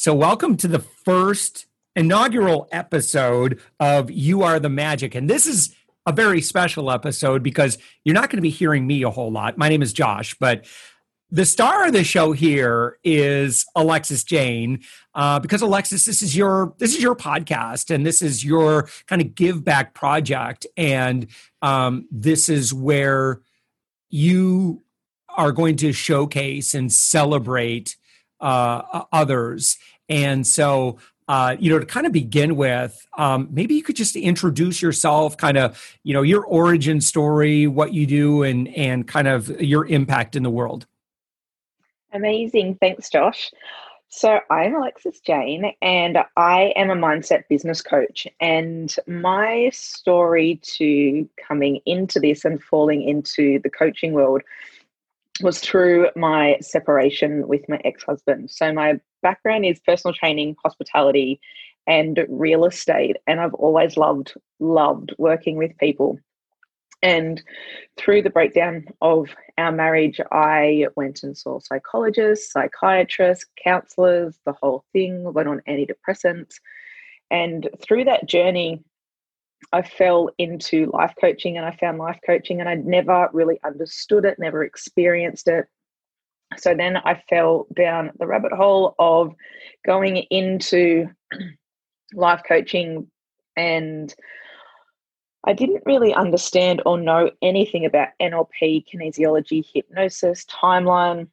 So, welcome to the first inaugural episode of You Are the Magic. And this is a very special episode because you're not going to be hearing me a whole lot. My name is Josh, but the star of the show here is Alexis Jane, uh, because Alexis, this is your this is your podcast, and this is your kind of give back project, and um, this is where you are going to showcase and celebrate uh, others. And so, uh, you know, to kind of begin with, um, maybe you could just introduce yourself, kind of, you know, your origin story, what you do, and and kind of your impact in the world. Amazing, thanks, Josh. So I'm Alexis Jane, and I am a mindset business coach. And my story to coming into this and falling into the coaching world was through my separation with my ex husband. So, my background is personal training, hospitality, and real estate. And I've always loved, loved working with people. And through the breakdown of our marriage, I went and saw psychologists, psychiatrists, counselors, the whole thing, went on antidepressants. And through that journey, I fell into life coaching and I found life coaching and I'd never really understood it, never experienced it. So then I fell down the rabbit hole of going into life coaching and I didn't really understand or know anything about NLP, kinesiology, hypnosis, timeline.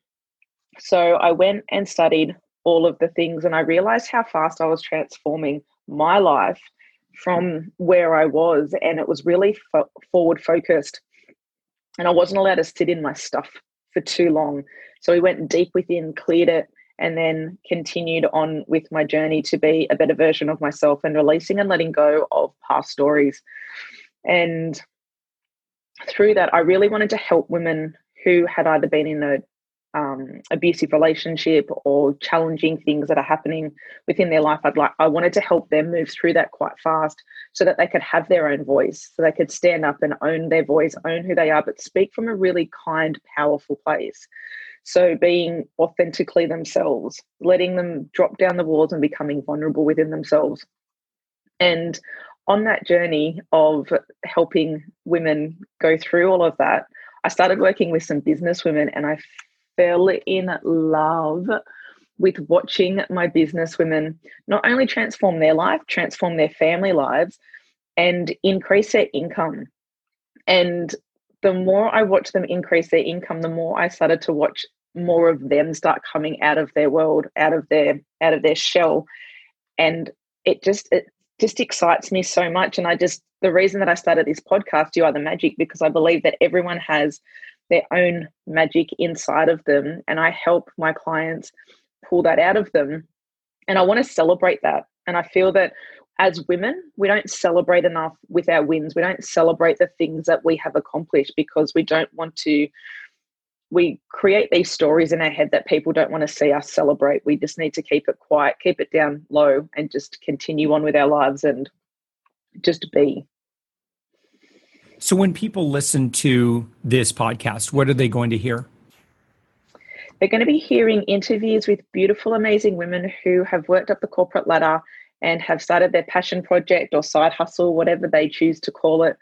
So I went and studied all of the things and I realized how fast I was transforming my life from where I was, and it was really fo- forward focused. And I wasn't allowed to sit in my stuff for too long. So we went deep within, cleared it, and then continued on with my journey to be a better version of myself and releasing and letting go of past stories. And through that, I really wanted to help women who had either been in a um, abusive relationship or challenging things that are happening within their life i'd like i wanted to help them move through that quite fast so that they could have their own voice so they could stand up and own their voice own who they are but speak from a really kind powerful place. So being authentically themselves letting them drop down the walls and becoming vulnerable within themselves. And on that journey of helping women go through all of that I started working with some business women and I fell in love with watching my business women not only transform their life, transform their family lives, and increase their income. And the more I watched them increase their income, the more I started to watch more of them start coming out of their world, out of their out of their shell. And it just it just excites me so much. And I just the reason that I started this podcast, You Are the Magic, because I believe that everyone has their own magic inside of them. And I help my clients pull that out of them. And I want to celebrate that. And I feel that as women, we don't celebrate enough with our wins. We don't celebrate the things that we have accomplished because we don't want to. We create these stories in our head that people don't want to see us celebrate. We just need to keep it quiet, keep it down low, and just continue on with our lives and just be. So, when people listen to this podcast, what are they going to hear? They're going to be hearing interviews with beautiful, amazing women who have worked up the corporate ladder and have started their passion project or side hustle, whatever they choose to call it,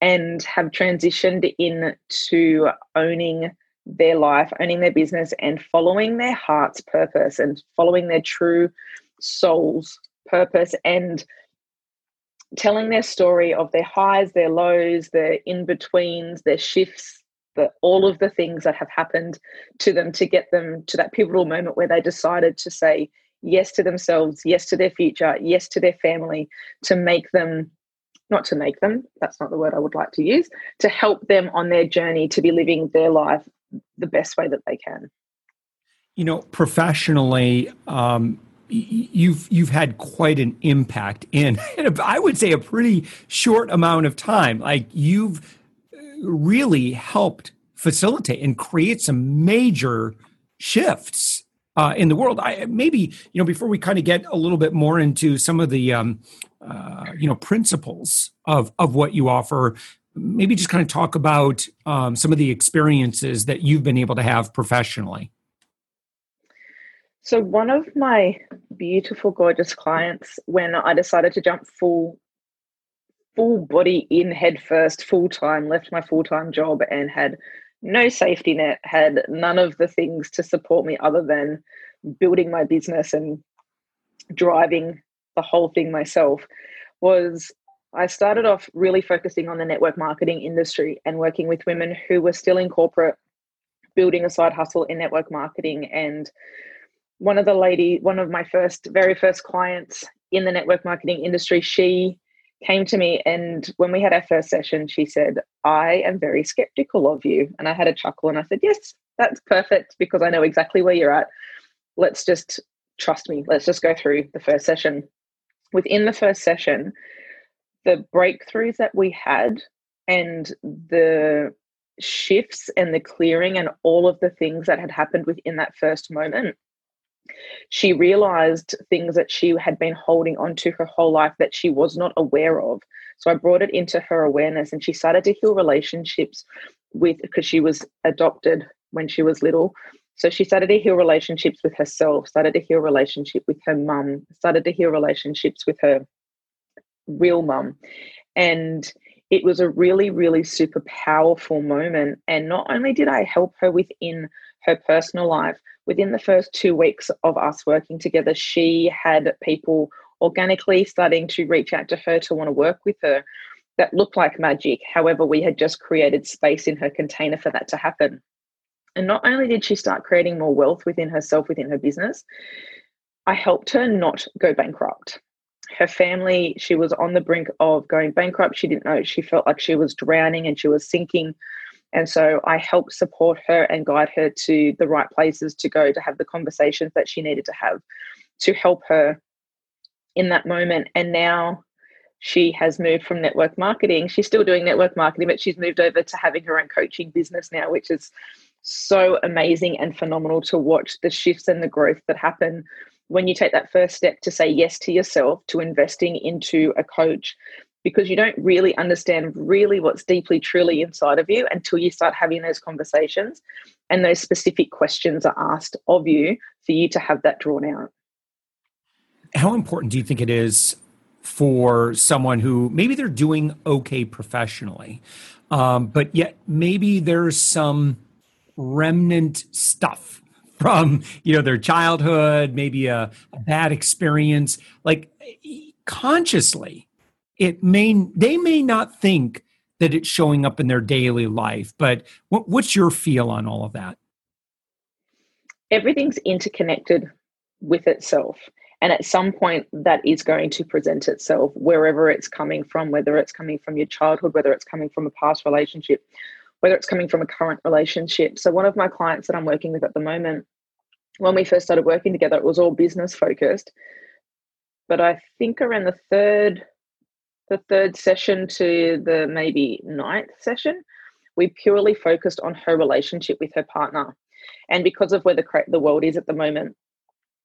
and have transitioned into owning their life, owning their business, and following their heart's purpose and following their true soul's purpose and telling their story of their highs, their lows, their in betweens, their shifts, the, all of the things that have happened to them to get them to that pivotal moment where they decided to say yes to themselves, yes to their future, yes to their family, to make them not to make them, that's not the word I would like to use, to help them on their journey to be living their life the best way that they can. You know, professionally, um, you've you've had quite an impact in, I would say, a pretty short amount of time. Like you've really helped facilitate and create some major shifts uh, in the world. I, maybe you know before we kind of get a little bit more into some of the um, uh, you know principles of of what you offer. Maybe just kind of talk about um, some of the experiences that you've been able to have professionally. So, one of my beautiful, gorgeous clients, when I decided to jump full, full body in head first, full time, left my full time job and had no safety net, had none of the things to support me other than building my business and driving the whole thing myself was I started off really focusing on the network marketing industry and working with women who were still in corporate, building a side hustle in network marketing. And one of the lady, one of my first, very first clients in the network marketing industry, she came to me and when we had our first session she said i am very skeptical of you. And i had a chuckle and i said yes that's perfect because i know exactly where you're at. Let's just trust me let's just go through the first session. Within the first session the breakthroughs that we had and the shifts and the clearing and all of the things that had happened within that first moment she realized things that she had been holding on to her whole life that she was not aware of. So I brought it into her awareness and she started to heal relationships with, because she was adopted when she was little. So she started to heal relationships with herself, started to heal relationship with her mum, started to heal relationships with her real mum. And it was a really, really super powerful moment. And not only did I help her within her personal life, within the first two weeks of us working together, she had people organically starting to reach out to her to want to work with her that looked like magic. However, we had just created space in her container for that to happen. And not only did she start creating more wealth within herself, within her business, I helped her not go bankrupt. Her family, she was on the brink of going bankrupt. She didn't know, she felt like she was drowning and she was sinking and so I helped support her and guide her to the right places to go to have the conversations that she needed to have to help her in that moment. And now she has moved from network marketing. She's still doing network marketing, but she's moved over to having her own coaching business now, which is so amazing and phenomenal to watch the shifts and the growth that happen when you take that first step to say yes to yourself, to investing into a coach, because you don't really understand really what's deeply truly inside of you until you start having those conversations and those specific questions are asked of you for you to have that drawn out. How important do you think it is for someone who maybe they're doing okay professionally um, but yet maybe there's some remnant stuff from you know their childhood maybe a, a bad experience? Like consciously it may they may not think that it's showing up in their daily life but what, what's your feel on all of that? Everything's interconnected with itself and at some point that is going to present itself wherever it's coming from whether it's coming from your childhood whether it's coming from a past relationship whether it's coming from a current relationship. So one of my clients that i'm working with at the moment when we first started working together it was all business focused but i think around the third the third session to the maybe ninth session, we purely focused on her relationship with her partner. And because of where the, the world is at the moment,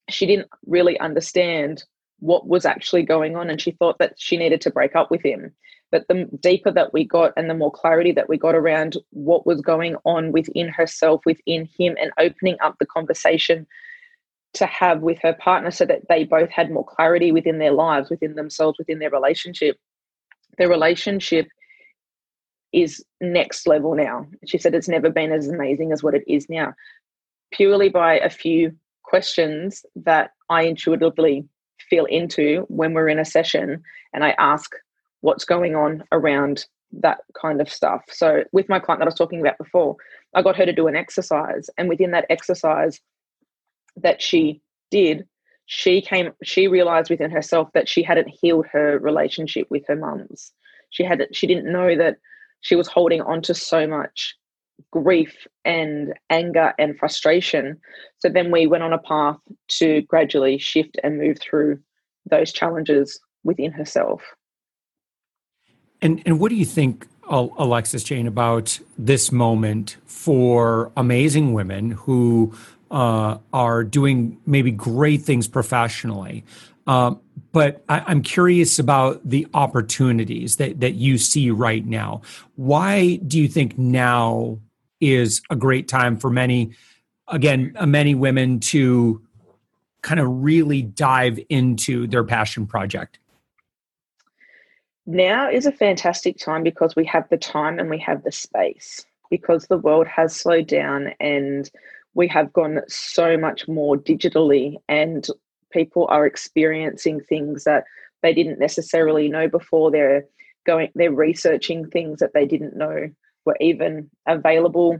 she didn't really understand what was actually going on. And she thought that she needed to break up with him. But the deeper that we got and the more clarity that we got around what was going on within herself, within him, and opening up the conversation to have with her partner so that they both had more clarity within their lives, within themselves, within their relationship, the relationship is next level now. She said it's never been as amazing as what it is now, purely by a few questions that I intuitively feel into when we're in a session and I ask what's going on around that kind of stuff. So, with my client that I was talking about before, I got her to do an exercise, and within that exercise that she did, she came she realized within herself that she hadn't healed her relationship with her mums. She had she didn't know that she was holding on to so much grief and anger and frustration. So then we went on a path to gradually shift and move through those challenges within herself. And and what do you think alexis jane about this moment for amazing women who uh, are doing maybe great things professionally um, but I, am curious about the opportunities that, that you see right now. Why do you think now is a great time for many, again, uh, many women to kind of really dive into their passion project? Now is a fantastic time because we have the time and we have the space because the world has slowed down and we have gone so much more digitally and people are experiencing things that they didn't necessarily know before. They're going they're researching things that they didn't know were even available.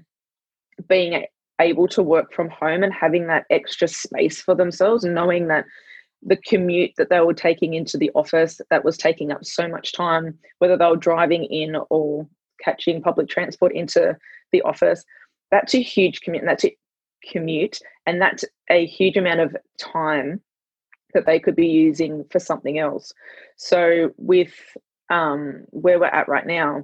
Being able to work from home and having that extra space for themselves knowing that the commute that they were taking into the office that was taking up so much time whether they were driving in or catching public transport into the office that's a huge commute that's commute and that's a huge amount of time that they could be using for something else. So, with um, where we're at right now,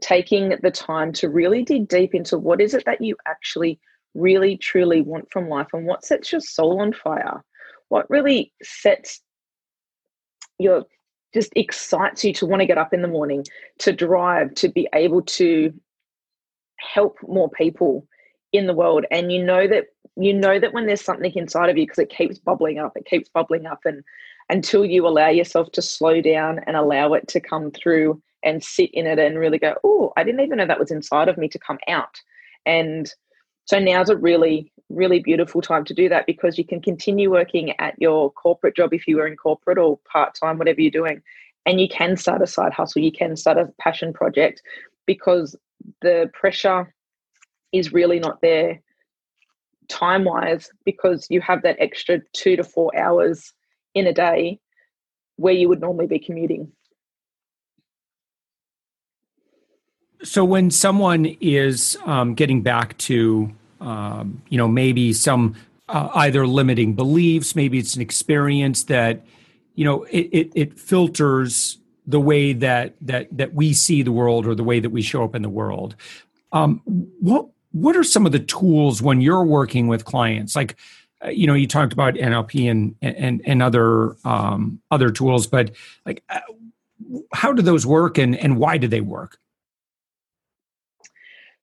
taking the time to really dig deep into what is it that you actually really truly want from life and what sets your soul on fire, what really sets your just excites you to want to get up in the morning, to drive, to be able to help more people in the world and you know that you know that when there's something inside of you because it keeps bubbling up it keeps bubbling up and until you allow yourself to slow down and allow it to come through and sit in it and really go oh i didn't even know that was inside of me to come out. And so now's a really really beautiful time to do that because you can continue working at your corporate job if you were in corporate or part-time whatever you're doing and you can start a side hustle you can start a passion project because the pressure is really not there time wise because you have that extra two to four hours in a day where you would normally be commuting. So when someone is um, getting back to, um, you know, maybe some uh, either limiting beliefs, maybe it's an experience that, you know, it, it, it filters the way that that that we see the world or the way that we show up in the world. Um, what what are some of the tools when you're working with clients? Like uh, you know you talked about nlp and and and other um, other tools but like uh, how do those work and and why do they work?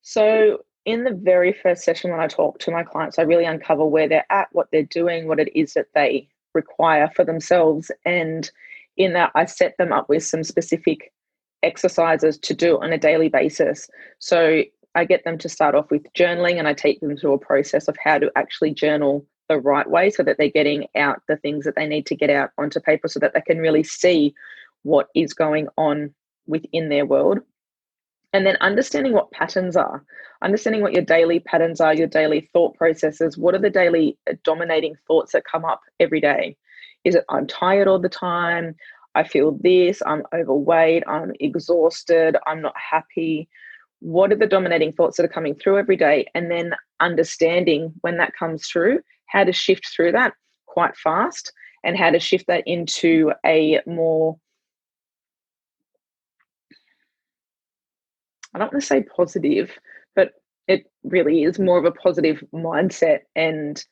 So in the very first session when i talk to my clients i really uncover where they're at what they're doing what it is that they require for themselves and in that i set them up with some specific exercises to do on a daily basis. So I get them to start off with journaling and I take them through a process of how to actually journal the right way so that they're getting out the things that they need to get out onto paper so that they can really see what is going on within their world. And then understanding what patterns are, understanding what your daily patterns are, your daily thought processes. What are the daily uh, dominating thoughts that come up every day? Is it I'm tired all the time? I feel this, I'm overweight, I'm exhausted, I'm not happy what are the dominating thoughts that are coming through every day and then understanding when that comes through how to shift through that quite fast and how to shift that into a more I don't want to say positive, but it really is more of a positive mindset and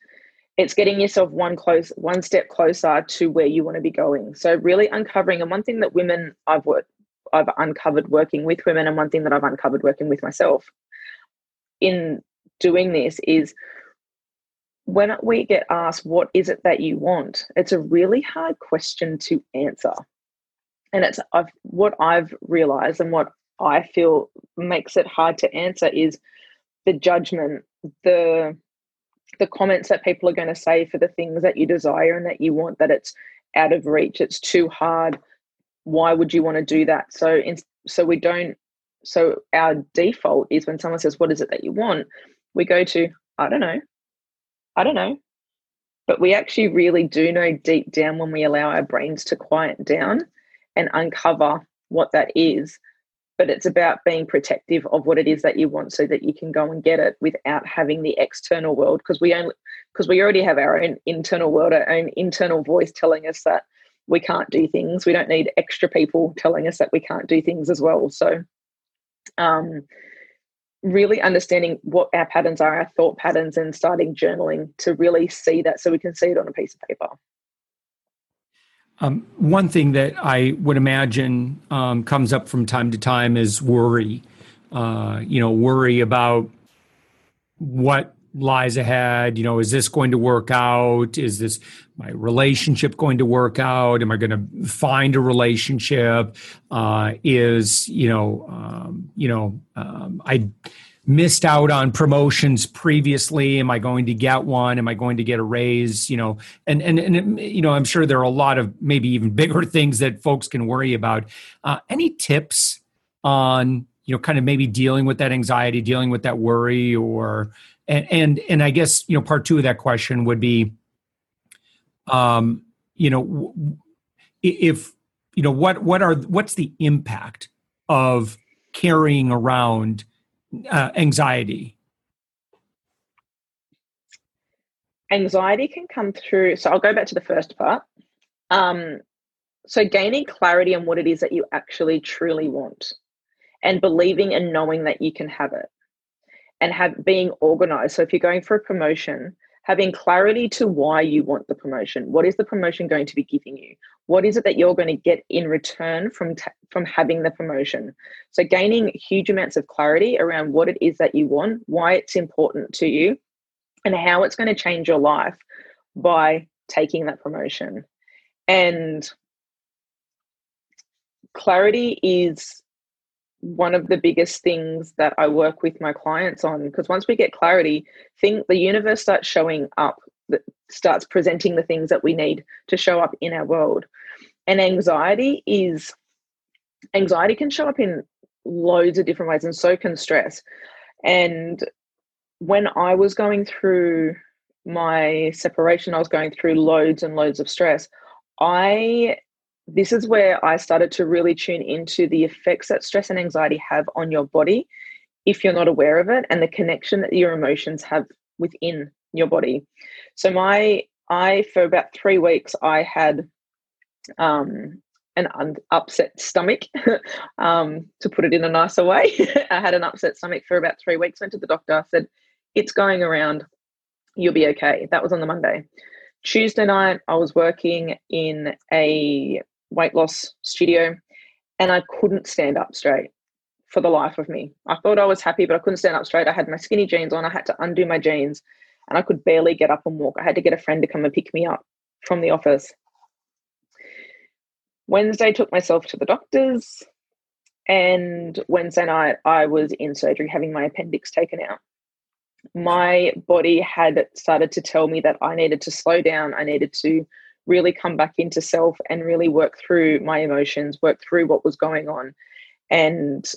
it's getting yourself one close one step closer to where you want to be going. So really uncovering and one thing that women I've worked I've uncovered working with women, and one thing that I've uncovered working with myself in doing this is when we get asked, What is it that you want? It's a really hard question to answer. And it's I've, what I've realized and what I feel makes it hard to answer is the judgment, the the comments that people are going to say for the things that you desire and that you want that it's out of reach, it's too hard, why would you want to do that? So in, so we don't so our default is when someone says what is it that you want? we go to i don't know. I don't know. But we actually really do know deep down when we allow our brains to quiet down and uncover what that is. But it's about being protective of what it is that you want so that you can go and get it without having the external world because we only because we already have our own internal world our own internal voice telling us that we can't do things. We don't need extra people telling us that we can't do things as well. So um really understanding what our patterns are our thought patterns and starting journaling to really see that so we can see it on a piece of paper. Um, one thing that I would imagine um, comes up from time to time is worry. Uh, you know, worry about what lies ahead. You know, is this going to work out? Is this my relationship going to work out? Am I going to find a relationship? Uh, is you know, um, you know, um, I missed out on promotions previously am i going to get one am i going to get a raise you know and and and you know i'm sure there are a lot of maybe even bigger things that folks can worry about uh, any tips on you know kind of maybe dealing with that anxiety dealing with that worry or and and and i guess you know part two of that question would be um you know if you know what what are what's the impact of carrying around uh, anxiety? Anxiety can come through. So I'll go back to the first part. Um, so gaining clarity on what it is that you actually truly want and believing and knowing that you can have it and have being organized. So if you're going for a promotion, having clarity to why you want the promotion. What is the promotion going to be giving you? What is it that you're going to get in return from t- from having the promotion? So gaining huge amounts of clarity around what it is that you want, why it's important to you, and how it's going to change your life by taking that promotion. And clarity is one of the biggest things that I work with my clients on because once we get clarity, think the universe starts showing up, starts presenting the things that we need to show up in our world. And anxiety is anxiety can show up in loads of different ways, and so can stress. And when I was going through my separation, I was going through loads and loads of stress. I this is where I started to really tune into the effects that stress and anxiety have on your body if you're not aware of it and the connection that your emotions have within your body. So my I for about 3 weeks I had um an un- upset stomach um to put it in a nicer way. I had an upset stomach for about 3 weeks went to the doctor said it's going around you'll be okay. That was on the Monday. Tuesday night, I was working in a weight loss studio and I couldn't stand up straight for the life of me. I thought I was happy, but I couldn't stand up straight. I had my skinny jeans on, I had to undo my jeans, and I could barely get up and walk. I had to get a friend to come and pick me up from the office. Wednesday took myself to the doctors, and Wednesday night I was in surgery having my appendix taken out. My body had started to tell me that I needed to slow down, I needed to really come back into self and really work through my emotions, work through what was going on, and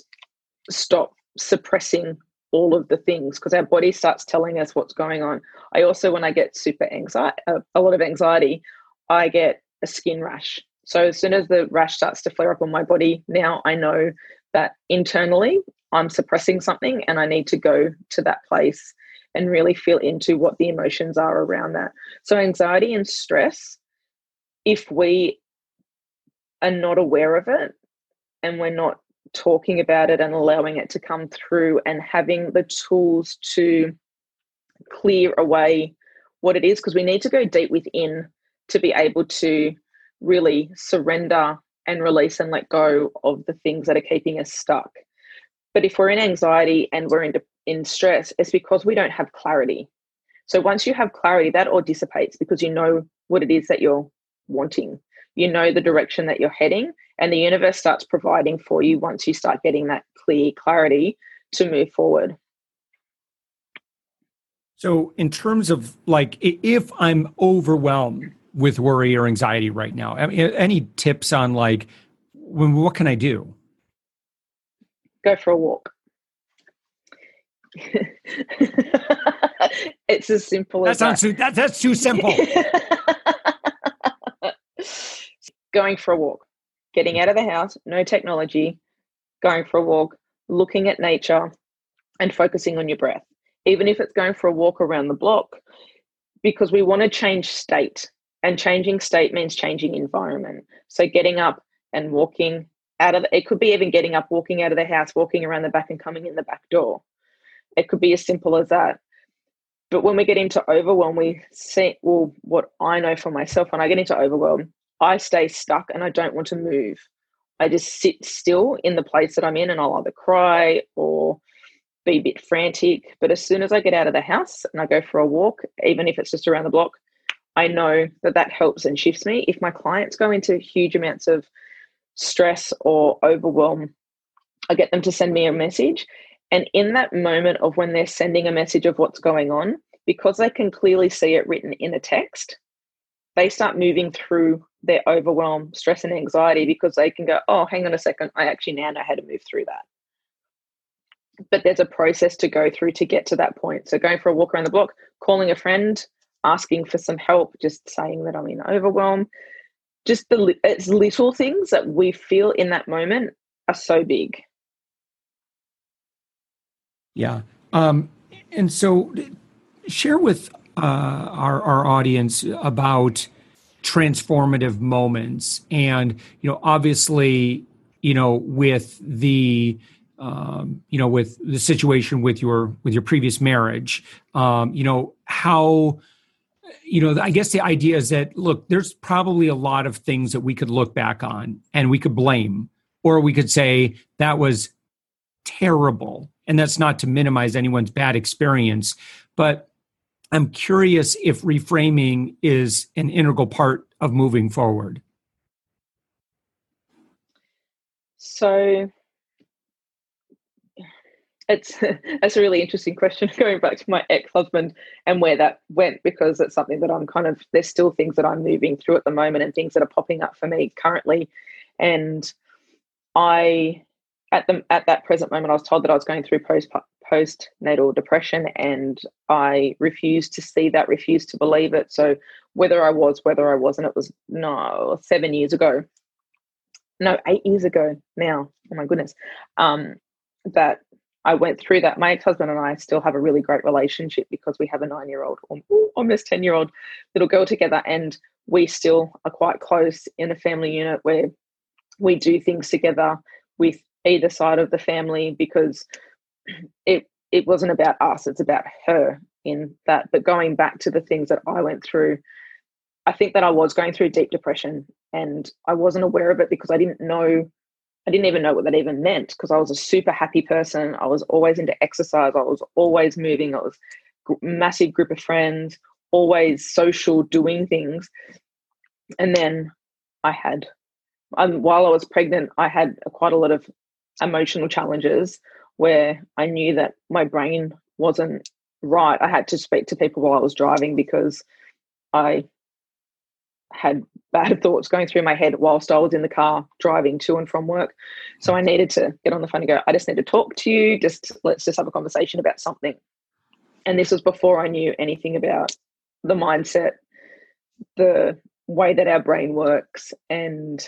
stop suppressing all of the things because our body starts telling us what's going on. I also, when I get super anxiety, uh, a lot of anxiety, I get a skin rash. So as soon as the rash starts to flare up on my body, now I know that internally I'm suppressing something and I need to go to that place and really feel into what the emotions are around that. So anxiety and stress if we are not aware of it and we're not talking about it and allowing it to come through and having the tools to clear away what it is, because we need to go deep within to be able to really surrender and release and let go of the things that are keeping us stuck. But if we're in anxiety and we're in, in stress, it's because we don't have clarity. So once you have clarity, that all dissipates because you know what it is that you're wanting. You know the direction that you're heading, and the universe starts providing for you once you start getting that clear clarity to move forward. So, in terms of like, if I'm overwhelmed with worry or anxiety right now, any tips on like, what can I do? Go for a walk. it's as simple that as sounds that. Too, that, that's too simple. going for a walk. getting mm. out of the house, no technology, going for a walk, looking at nature, and focusing on your breath, even if it's going for a walk around the block, because we want to change state. And changing state means changing environment. So getting up and walking out of it could be even getting up, walking out of the house, walking around the back and coming in the back door. It could be as simple as that. But when we get into overwhelm, we see well, what I know for myself, when I get into overwhelm, I stay stuck and I don't want to move. I just sit still in the place that I'm in and I'll either cry or be a bit frantic. But as soon as I get out of the house and I go for a walk, even if it's just around the block, I know that that helps and shifts me. If my clients go into huge amounts of stress or overwhelm, I get them to send me a message. And in that moment of when they're sending a message of what's going on, because they can clearly see it written in a text, they start moving through their overwhelm, stress, and anxiety because they can go, oh, hang on a second, I actually now know how to move through that. But there's a process to go through to get to that point. So going for a walk around the block, calling a friend, asking for some help, just saying that I'm in overwhelm, just the it's little things that we feel in that moment are so big. Yeah. Um, and so share with uh, our, our audience about transformative moments and you know obviously you know with the um, you know with the situation with your with your previous marriage um, you know how you know i guess the idea is that look there's probably a lot of things that we could look back on and we could blame or we could say that was terrible and that's not to minimize anyone's bad experience but I'm curious if reframing is an integral part of moving forward. So it's that's a really interesting question going back to my ex-husband and where that went because it's something that I'm kind of there's still things that I'm moving through at the moment and things that are popping up for me currently and I at the at that present moment I was told that I was going through post postnatal depression and I refused to see that, refused to believe it. So whether I was, whether I wasn't, it was no, seven years ago. No, eight years ago now. Oh my goodness. Um, that I went through that. My ex-husband and I still have a really great relationship because we have a nine-year-old, or almost 10-year-old little girl together. And we still are quite close in a family unit where we do things together with either side of the family because it it wasn't about us it's about her in that but going back to the things that i went through i think that i was going through deep depression and i wasn't aware of it because i didn't know i didn't even know what that even meant because i was a super happy person i was always into exercise i was always moving i was massive group of friends always social doing things. And then i had um, while i was pregnant i had quite a lot of emotional challenges where I knew that my brain wasn't right. I had to speak to people while I was driving because I had bad thoughts going through my head whilst I was in the car driving to and from work. So I needed to get on the phone and go, I just need to talk to you. Just let's just have a conversation about something. And this was before I knew anything about the mindset, the way that our brain works. And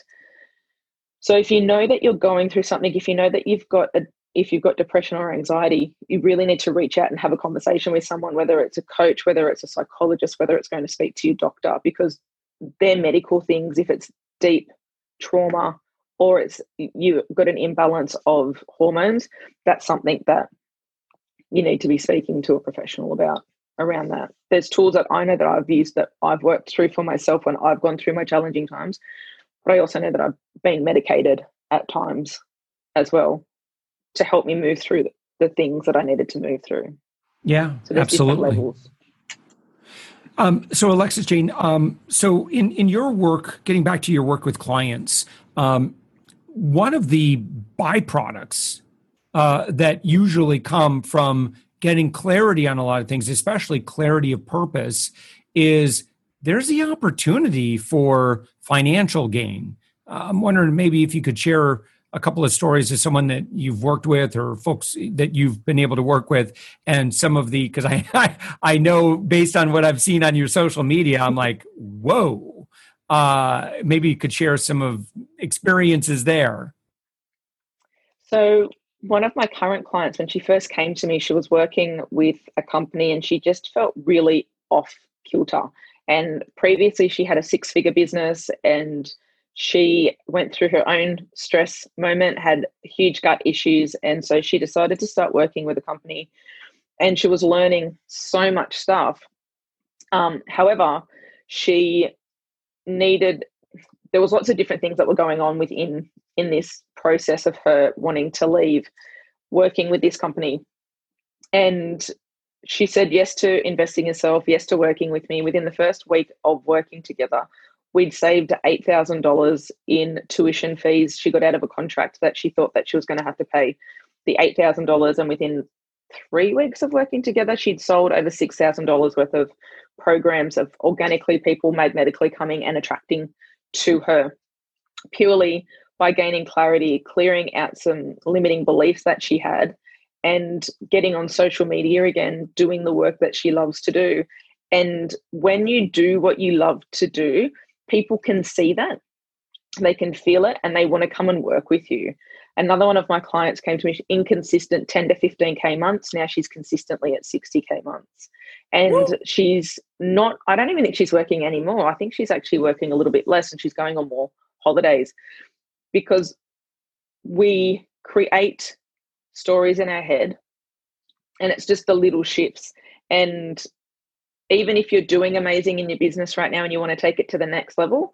so if you know that you're going through something, if you know that you've got a if you've got depression or anxiety, you really need to reach out and have a conversation with someone, whether it's a coach, whether it's a psychologist, whether it's going to speak to your doctor, because they're medical things. If it's deep trauma or it's you've got an imbalance of hormones, that's something that you need to be speaking to a professional about around that. There's tools that I know that I've used that I've worked through for myself when I've gone through my challenging times, but I also know that I've been medicated at times as well to help me move through the, things that I needed to move through. Yeah, so absolutely. Um, so Alexis Jane, um, so in in your work, getting back to your work with clients, um, one of the byproducts uh, that usually come from getting clarity on a lot of things, especially clarity of purpose, is there's the opportunity for financial gain. Uh, I'm wondering maybe if you could share a couple of stories of someone that you've worked with or folks that you've been able to work with and some of the because I, I, I know based on what i've seen on your social media i'm like whoa uh maybe you could share some of experiences there? So, one of my current clients, when she first came to me, she was working with a company and she just felt really off kilter. And previously, she had a six figure business and she went through her own stress moment, had huge gut issues. And so she decided to start working with a company and she was learning so much stuff. Um, however, she needed, there was lots of different things that were going on within in this process of her wanting to leave working with this company. And she said yes to investing herself, yes to working with me. Within the first week of working together, we'd saved $8,000 in tuition fees. She got out of a contract that she thought that she was going to have to pay the $8,000 and within 3 weeks of working together she'd sold over $6,000 worth of programs of organically people magnetically coming and attracting to her purely by gaining clarity, clearing out some limiting beliefs that she had and getting on social media again, doing the work that she loves to do. And when you do what you love to do, people can see that, they can feel it, and they want to come and work with you. Another one of my clients came to me inconsistent 10 to 15K months. Now she's consistently at 60K months. And Woo. she's not, I don't even think she's working anymore. I think she's actually working a little bit less and she's going on more holidays because we create stories in our head and it's just the little shifts. And even if you're doing amazing in your business right now and you want to take it to the next level,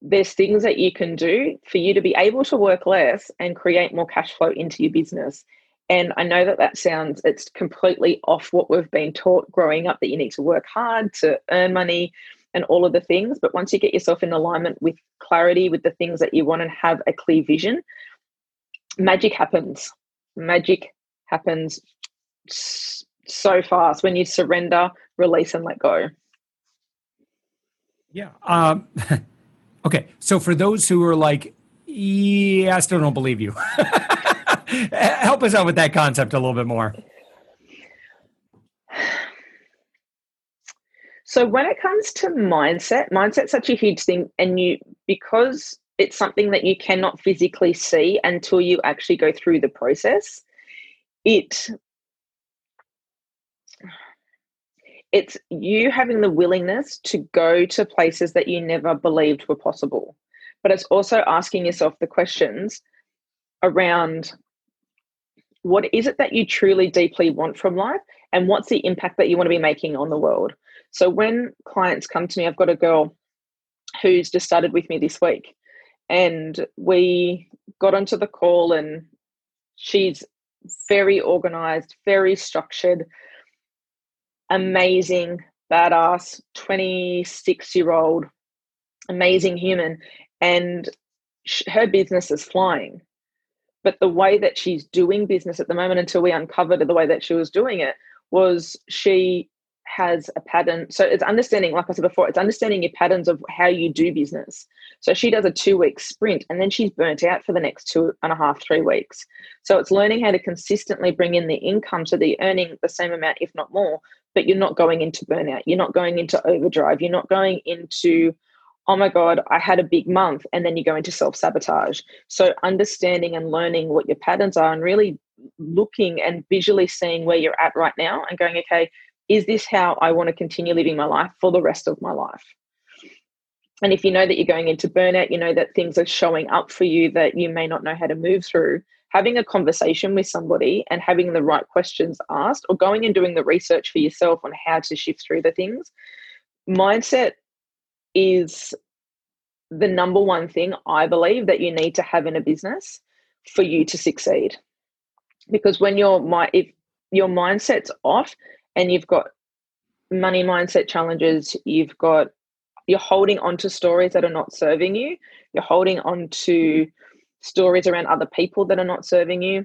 there's things that you can do for you to be able to work less and create more cash flow into your business. And I know that that sounds, it's completely off what we've been taught growing up that you need to work hard to earn money and all of the things. But once you get yourself in alignment with clarity, with the things that you want and have a clear vision, magic happens. Magic happens so fast when you surrender, release, and let go. Yeah. Um, okay. So for those who are like, yeah, I still don't believe you. Help us out with that concept a little bit more. So when it comes to mindset, mindset's such a huge thing, and you because it's something that you cannot physically see until you actually go through the process. It it's you having the willingness to go to places that you never believed were possible. But it's also asking yourself the questions around what is it that you truly deeply want from life and what's the impact that you want to be making on the world. So when clients come to me, I've got a girl who's just started with me this week and we got onto the call and she's very organized, very structured, amazing, badass, 26 year old, amazing human. And her business is flying. But the way that she's doing business at the moment, until we uncovered the way that she was doing it, was she has a pattern. So it's understanding, like I said before, it's understanding your patterns of how you do business. So she does a two week sprint and then she's burnt out for the next two and a half, three weeks. So it's learning how to consistently bring in the income so that you're earning the same amount, if not more, but you're not going into burnout. You're not going into overdrive. You're not going into, oh my God, I had a big month. And then you go into self sabotage. So understanding and learning what your patterns are and really looking and visually seeing where you're at right now and going, okay, is this how I want to continue living my life for the rest of my life? And if you know that you're going into burnout, you know that things are showing up for you that you may not know how to move through, having a conversation with somebody and having the right questions asked, or going and doing the research for yourself on how to shift through the things. Mindset is the number one thing I believe that you need to have in a business for you to succeed. Because when your if your mindset's off and you've got money mindset challenges, you've got you're holding on to stories that are not serving you. You're holding on to mm-hmm. stories around other people that are not serving you.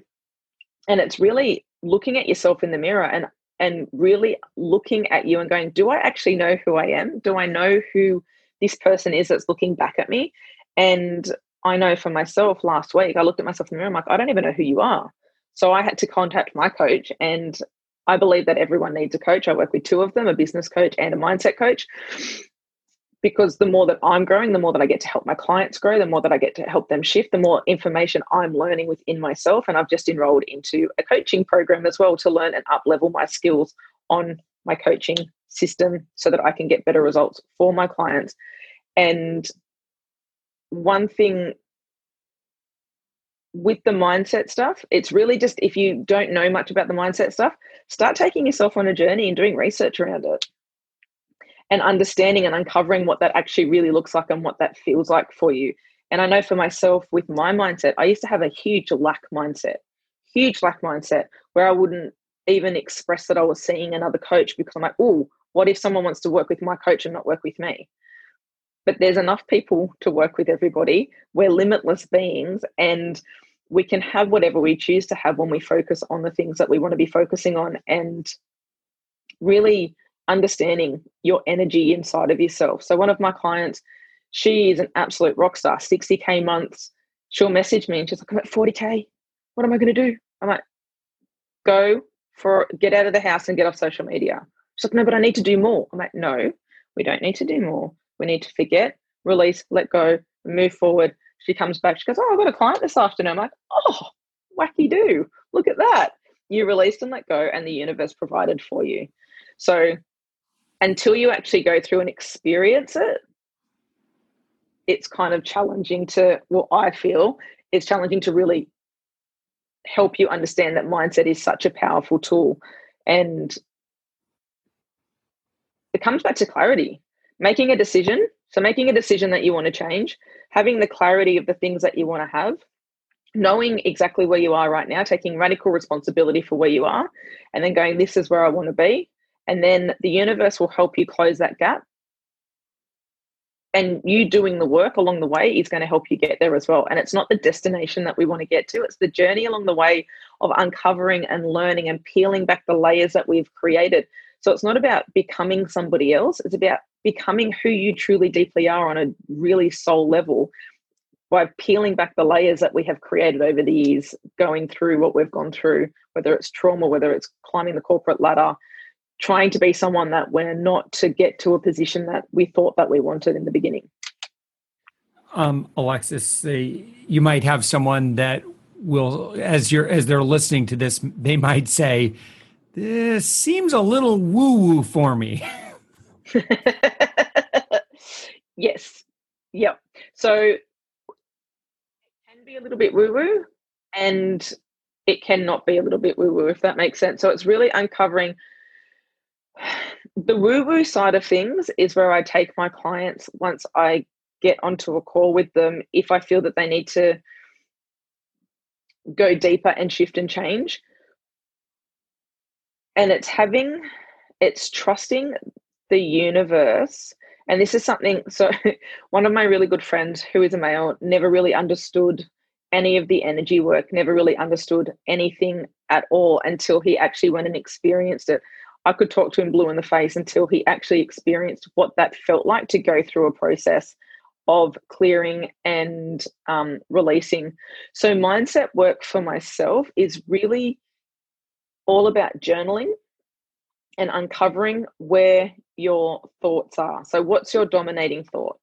And it's really looking at yourself in the mirror and and really looking at you and going, do I actually know who I am? Do I know who this person is that's looking back at me? And I know for myself last week, I looked at myself in the mirror, I'm like, I don't even know who you are. So I had to contact my coach and I believe that everyone needs a coach. I work with two of them, a business coach and a mindset coach because the more that I'm growing, the more that I get to help my clients grow, the more that I get to help them shift, the more information I'm learning within myself. And I've just enrolled into a coaching program as well to learn and up level my skills on my coaching system so that I can get better results for my clients. And one thing with the mindset stuff, it's really just if you don't know much about the mindset stuff, start taking yourself on a journey and doing research around it and understanding and uncovering what that actually really looks like and what that feels like for you. And I know for myself with my mindset, I used to have a huge lack mindset, huge lack mindset where I wouldn't even express that I was seeing another coach because I'm like, oh, what if someone wants to work with my coach and not work with me? But there's enough people to work with everybody. We're limitless beings and we can have whatever we choose to have when we focus on the things that we want to be focusing on and really understanding your energy inside of yourself. So one of my clients, she is an absolute rock star, 60k months. She'll message me and she's like, I'm at 40k. What am I going to do? I'm like, go for get out of the house and get off social media. She's like, no, but I need to do more. I'm like, no, we don't need to do more. We need to forget, release, let go, move forward. She comes back. She goes, oh, I've got a client this afternoon. I'm like, oh, wacky do. Look at that. You released and let go, and the universe provided for you. So until you actually go through and experience it, it's kind of challenging to, well, I feel it's challenging to really help you understand that mindset is such a powerful tool. And it comes back to clarity, making a decision. So, making a decision that you want to change, having the clarity of the things that you want to have, knowing exactly where you are right now, taking radical responsibility for where you are, and then going, This is where I want to be. And then the universe will help you close that gap. And you doing the work along the way is going to help you get there as well. And it's not the destination that we want to get to, it's the journey along the way of uncovering and learning and peeling back the layers that we've created. So it's not about becoming somebody else, it's about becoming who you truly deeply are on a really soul level by peeling back the layers that we have created over the years, going through what we've gone through, whether it's trauma, whether it's climbing the corporate ladder, trying to be someone that we're not to get to a position that we thought that we wanted in the beginning. Um, Alexis, you might have someone that will, as you're as they're listening to this, they might say, "This seems a little woo woo for me." yes, yep. So it can be a little bit woo woo, and it cannot be a little bit woo woo if that makes sense. So it's really uncovering the woo woo side of things is where I take my clients once I get onto a call with them if I feel that they need to go deeper and shift and change. And it's having, it's trusting the universe. And this is something, so one of my really good friends who is a male never really understood any of the energy work, never really understood anything at all until he actually went and experienced it. I could talk to him blue in the face until he actually experienced what that felt like to go through a process of clearing and um, releasing. So, mindset work for myself is really all about journaling and uncovering where your thoughts are. So, what's your dominating thought?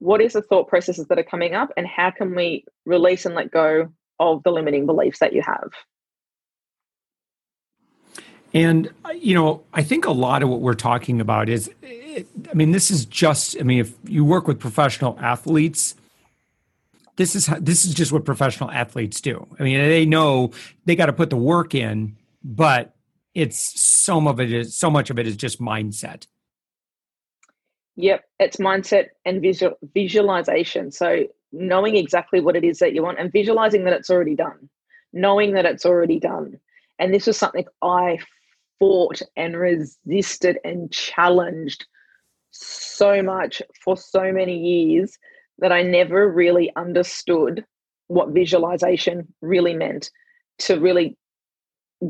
What is the thought processes that are coming up, and how can we release and let go of the limiting beliefs that you have? And, you know, I think a lot of what we're talking about is, I mean, this is just, I mean, if you work with professional athletes, this is this is just what professional athletes do. I mean, they know they got to put the work in, but it's some of it is so much of it is just mindset. Yep, it's mindset and visual visualization. So knowing exactly what it is that you want and visualizing that it's already done, knowing that it's already done. And this was something I fought and resisted and challenged so much for so many years that I never really understood what visualization really meant to really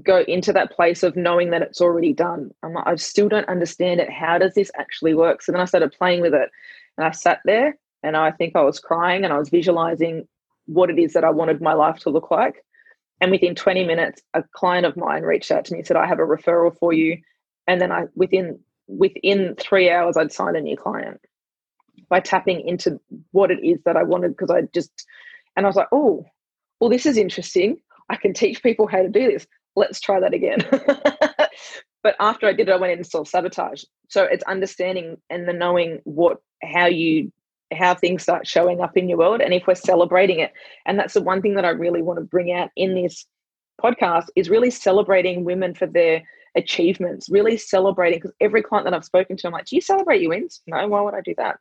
go into that place of knowing that it's already done. I'm like, I still don't understand it. How does this actually work? So then I started playing with it and I sat there and I think I was crying and I was visualizing what it is that I wanted my life to look like. And within 20 minutes, a client of mine reached out to me and said, I have a referral for you. And then I within within three hours I'd signed a new client. by tapping into what it is that I wanted because I just and I was like, oh, well, this is interesting. I can teach people how to do this. Let's try that again. but after I did it, I went into self sabotage. So it's understanding and the knowing what how you how things start showing up in your world and if we're celebrating it. And that's the one thing that I really want to bring out in this podcast is really celebrating women for their achievements, really celebrating because every client that I've spoken to, I'm like, do you celebrate your wins? No, why would I do that?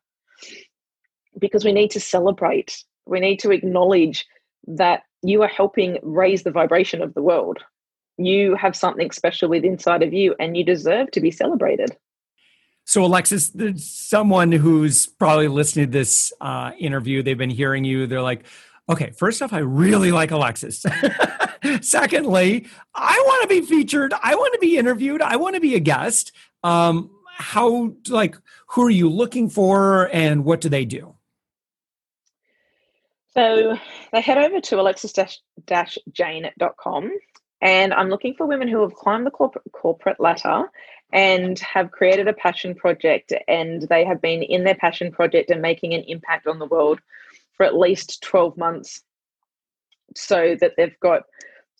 Because we need to celebrate. We need to acknowledge that you are helping raise the vibration of the world. You have something special with inside of you and you deserve to be celebrated. So, Alexis, there's someone who's probably listening to this uh, interview, they've been hearing you, they're like, okay, first off, I really like Alexis. Secondly, I want to be featured. I want to be interviewed. I want to be a guest. Um, how, like, who are you looking for and what do they do? So they head over to alexis-jane.com and I'm looking for women who have climbed the corporate, corporate ladder and have created a passion project and they have been in their passion project and making an impact on the world for at least 12 months so that they've got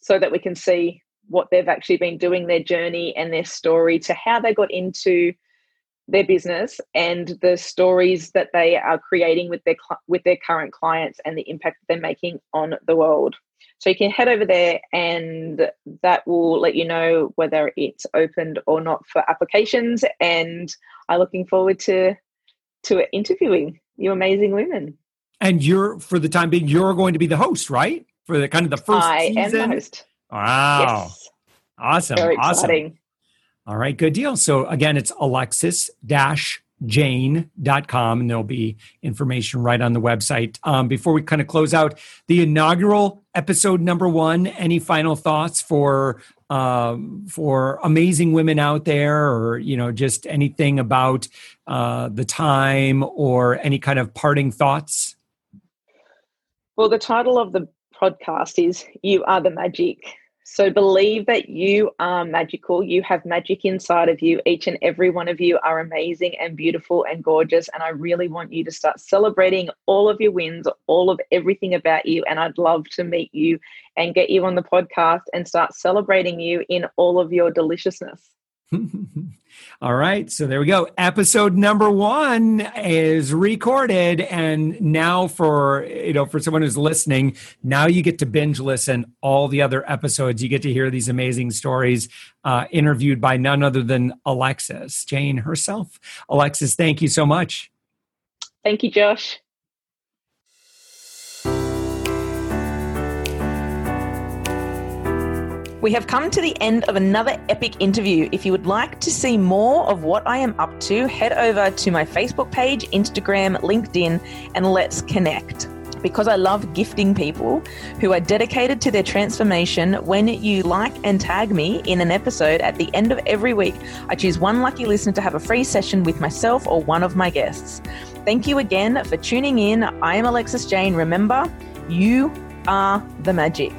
so that we can see what they've actually been doing their journey and their story to how they got into their business and the stories that they are creating with their with their current clients and the impact they're making on the world. So you can head over there and that will let you know whether it's opened or not for applications and I'm looking forward to to interviewing you amazing women. And you're for the time being you're going to be the host, right? For the kind of the first I season. am the host. Wow. Yes. Awesome. Very awesome. exciting. All right, good deal. So again, it's alexis jane.com and there'll be information right on the website. Um, before we kind of close out the inaugural episode number one, any final thoughts for um, for amazing women out there or you know just anything about uh, the time or any kind of parting thoughts? Well, the title of the podcast is You Are the Magic. So believe that you are magical. You have magic inside of you. Each and every one of you are amazing and beautiful and gorgeous. And I really want you to start celebrating all of your wins, all of everything about you. And I'd love to meet you and get you on the podcast and start celebrating you in all of your deliciousness. All right. So there we go. Episode number one is recorded. And now for, you know, for someone who's listening, now you get to binge listen all the other episodes. You get to hear these amazing stories uh, interviewed by none other than Alexis, Jane herself. Alexis, thank you so much. Thank you, Josh. We have come to the end of another epic interview. If you would like to see more of what I am up to, head over to my Facebook page, Instagram, LinkedIn, and let's connect. Because I love gifting people who are dedicated to their transformation. When you like and tag me in an episode at the end of every week, I choose one lucky listener to have a free session with myself or one of my guests. Thank you again for tuning in. I am Alexis Jane. Remember, you are the magic.